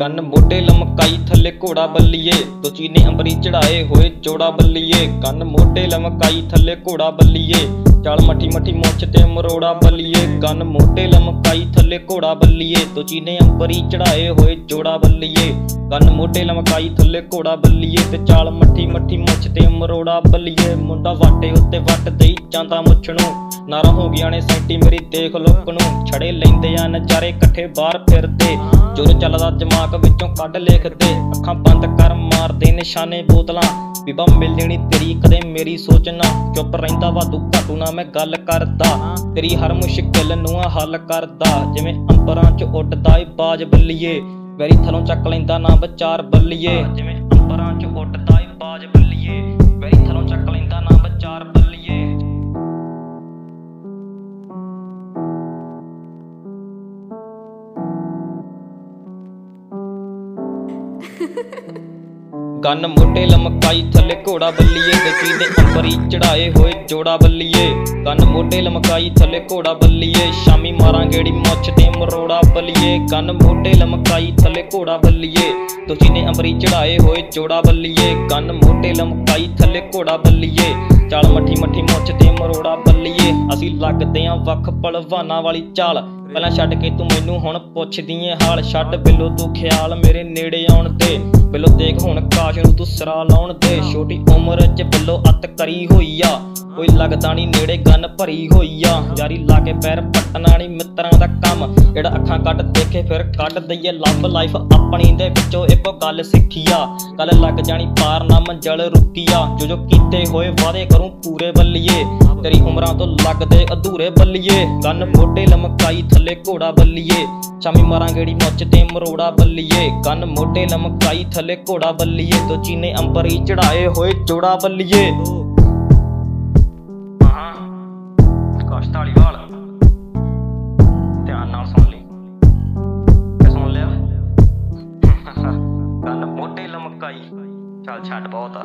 ਕੰਨ ਮੋਢੇ ਲਮਕਾਈ ਥੱਲੇ ਘੋੜਾ ਬੱਲੀਏ। ਤੁਚੀ ਨੇ ਅੰਬਰੀ ਚੜਾਏ ਹੋਏ ਜੋੜਾ ਬੱਲੀਏ। ਕੰਨ ਮੋਢੇ ਲਮਕਾਈ ਥੱਲੇ ਘੋੜਾ ਬੱਲੀਏ। ਚਲ ਮੱਠੀ ਮੱਠੀ ਮੁੱਛ ਤੇ ਮਰੋੜਾ ਬੱਲੀਏ। ਕੰਨ ਮੋਢੇ ਲਮਕਾਈ ਥੱਲੇ ਘੋੜਾ ਬੱਲੀਏ। ਤੁਚੀ ਨੇ ਅੰਬਰੀ ਚੜਾਏ ਹੋਏ ਜੋੜਾ ਬੱਲੀਏ। ਕੰਨ ਮੋਢੇ ਲਮਕਾਈ ਥੱਲੇ ਘੋੜਾ ਬੱਲੀਏ ਤੇ ਚਾਲ ਮੱਠੀ ਮੱਠੀ ਮੁੱਛ ਤੇ ਮਰੋੜਾ ਬੱਲੀਏ। ਮੁੰਡਾ ਵਾਟੇ ਉੱਤੇ ਵੱਟ ਦੇਈ ਜਾਂਦਾ ਮੁੱਛ ਨੂੰ। ਨਾਰਾ ਹੋ ਗਿਆ ਨੇ ਸੈਂਟੀ ਮੇਰੀ, ਦੇਖ ਲੋਕ ਨੂੰ। ਛੜੇ ਲੈਂਦੇ ਆ ਨਜ਼ਾਰੇ ਇਕੱਠੇ ਬਾਹਰ ਫਿਰਦੇ। ਜੁਰ ਚੱਲਦਾ ਦਿਮਾਗ ਵਿੱਚੋਂ ਕੱਢ ਲਿਖਦੇ। ਅੱਖਾਂ ਬੰਦ ਕਰ ਮਾਰਦੇ ਨਿਸ਼ਾਨੇ ਬੋਤਲਾਂ। ਬੀਬਾ ਮਿਲ ਜਣੀ ਤੇਰੀ ਕਦੇ ਮੇਰੀ ਸੋਚਣਾ ਚੁੱਪ ਰਹਿੰਦਾ ਵਾ ਤੂੰ ਘਾਟੂ ਨਾ ਮੈਂ ਗੱਲ ਕਰਦਾ। ਤੇਰੀ ਹਰ ਮੁਸ਼ਕਿਲ ਨੂੰ ਆ ਹੱਲ ਕਰਦਾ। ਜਿਵੇਂ ਅੰਬਰਾਂ 'ਚ ਉੱਡਦਾ ਏ ਬਾਜ ਬੱਲੀਏ। ਵੈਰੀ ਥਲੋਂ ਚੱਕ ਲੈਂਦਾ ਨਾ ਵਿਚਾਰ ਬੱਲੀਏ। ਜਿਵੇਂ ਅੰਬਰਾਂ 'ਚ ਉੱਡਦਾ ਏ ਬਾਜ ਬੱਲੀਏ। ਕੰਨ ਮੋਢੇ ਲਮਕਾਈ ਥੱਲੇ ਘੋੜਾ ਬੱਲੀਏ, ਗੱਡੀ ਦੇ ਅੰਬਰੀ ਚੜਾਏ ਹੋਏ ਜੋੜਾ ਬੱਲੀਏ। ਕੰਨ ਮੋਢੇ ਲਮਕਾਈ ਥੱਲੇ ਘੋੜਾ ਬੱਲੀਏ, ਸ਼ਾਮੀ ਮਾਰਾਂ ਗੇੜੀ ਮੁੱਛ ਤੇ ਮਰੋੜਾ ਬੱਲੀਏ। ਕੰਨ ਮੋਢੇ ਲਮਕਾਈ ਥੱਲੇ ਘੋੜਾ ਬੱਲੀਏ ਤੁਸੀਂ ਨੇ ਅੰਬਰੀ ਚੜਾਏ ਹੋਏ ਜੋੜਾ ਬੱਲੀਏ। ਕੰਨ ਮੋਢੇ ਲਮਕਾਈ ਥੱਲੇ ਘੋੜਾ ਬੱਲੀਏ, ਚਾਲ ਮੱਠੀ ਮੱਠੀ ਮੁੱਛ ਤੇ ਮਰੋੜਾ ਬੱਲੀਏ। ਅਸੀਂ ਲੱਗਦੇ ਆਂ ਵੱਖ ਪਲਵਾਨਾਂ ਵਾਲੀ ਚਾਲ ਪਹਿਲਾਂ ਛੱਡ ਕੇ ਤੂੰ ਮੈਨੂੰ ਹੁਣ ਪੁੱਛਦੀ ਏ, ਹਾਲ ਛੱਡ ਬਿੱਲੋ ਤੂੰ ਖਿਆਲ ਮੇਰੇ ਨੇੜੇ ਆਉਣ ਦੇ ਬਿੱਲੋ ਦੇਖ ਹੁਣ ਕਾਸ਼ ਨੂੰ ਤੂੰ ਸਰਾ ਲਾਉਣ ਦੇ ਛੋਟੀ ਉਮਰ 'ਚ ਬਿੱਲੋ ਅੱਤ ਕਰੀ ਹੋਈ ਆ। ਕੋਈ ਲੱਗਦਾ ਨਹੀਂ ਨੇੜੇ ਗੰਨ ਭਰੀ ਹੋਈ ਆ। ਯਾਰੀ ਲਾ ਕੇ ਪੈਰ ਪੱਟਣਾ ਨਹੀਂ ਮਿੱਤਰਾਂ ਦਾ ਕੰਮ। ਜਿਹੜਾ ਅੱਖਾਂ ਕੱਢ ਦੇਖੇ ਫਿਰ ਕੱਢ ਦਈਏ ਲੰਬ ਲਾਈਫ ਆਪਣੀ ਦੇ ਵਿੱਚੋਂ ਇੱਕੋ ਗੱਲ ਸਿੱਖੀ ਆ। ਗੱਲ ਲੱਗ ਜਾਣੀ ਪਾਰ ਨਾ ਮੰਜ਼ਲ ਰੁਕੀ ਆ। ਜੋ ਜੋ ਕੀਤੇ ਹੋਏ ਵਾਅਦੇ ਕਰੂੰ ਪੂਰੇ ਬੱਲੀਏ। ਤੇਰੀ ਉਮਰਾਂ ਤੋਂ ਲੱਗਦੇ ਅਧੂਰੇ ਬੱਲੀਏ। ਗੰਨ ਮੋਢੇ ਲਮਕਾਈ ਥੱਲੇ ਘੋੜਾ ਬੱਲੀਏ। ਸ਼ਾਮੀ ਮਾਰਾਂ ਗੇੜੀ ਮੁੱਚ ਤੇ ਮਰੋੜਾ ਬੱਲੀਏ। ਗੰਨ ਮੋਢੇ ਲਮਕਾਈ ਥੱਲੇ ਘੋੜਾ ਬੱਲੀਏ। ਤੋ ਚੀਨੇ ਅੰਬਰੀ ਚੜਾਏ ਹੋਏ ਜੋੜਾ ਬੱਲੀਏ। ਰਾਜੇਸ਼ ਢਾਲੀਵਾਲ ਧਿਆਨ ਨਾਲ ਸੁਣ ਲਈ। ਤੇ ਸੁਣ ਲਿਆ। ਗੱਲ ਮੋਟੇ ਲਮਕਾਈ। ਚੱਲ ਛੱਡ ਬਹੁਤ ਆ।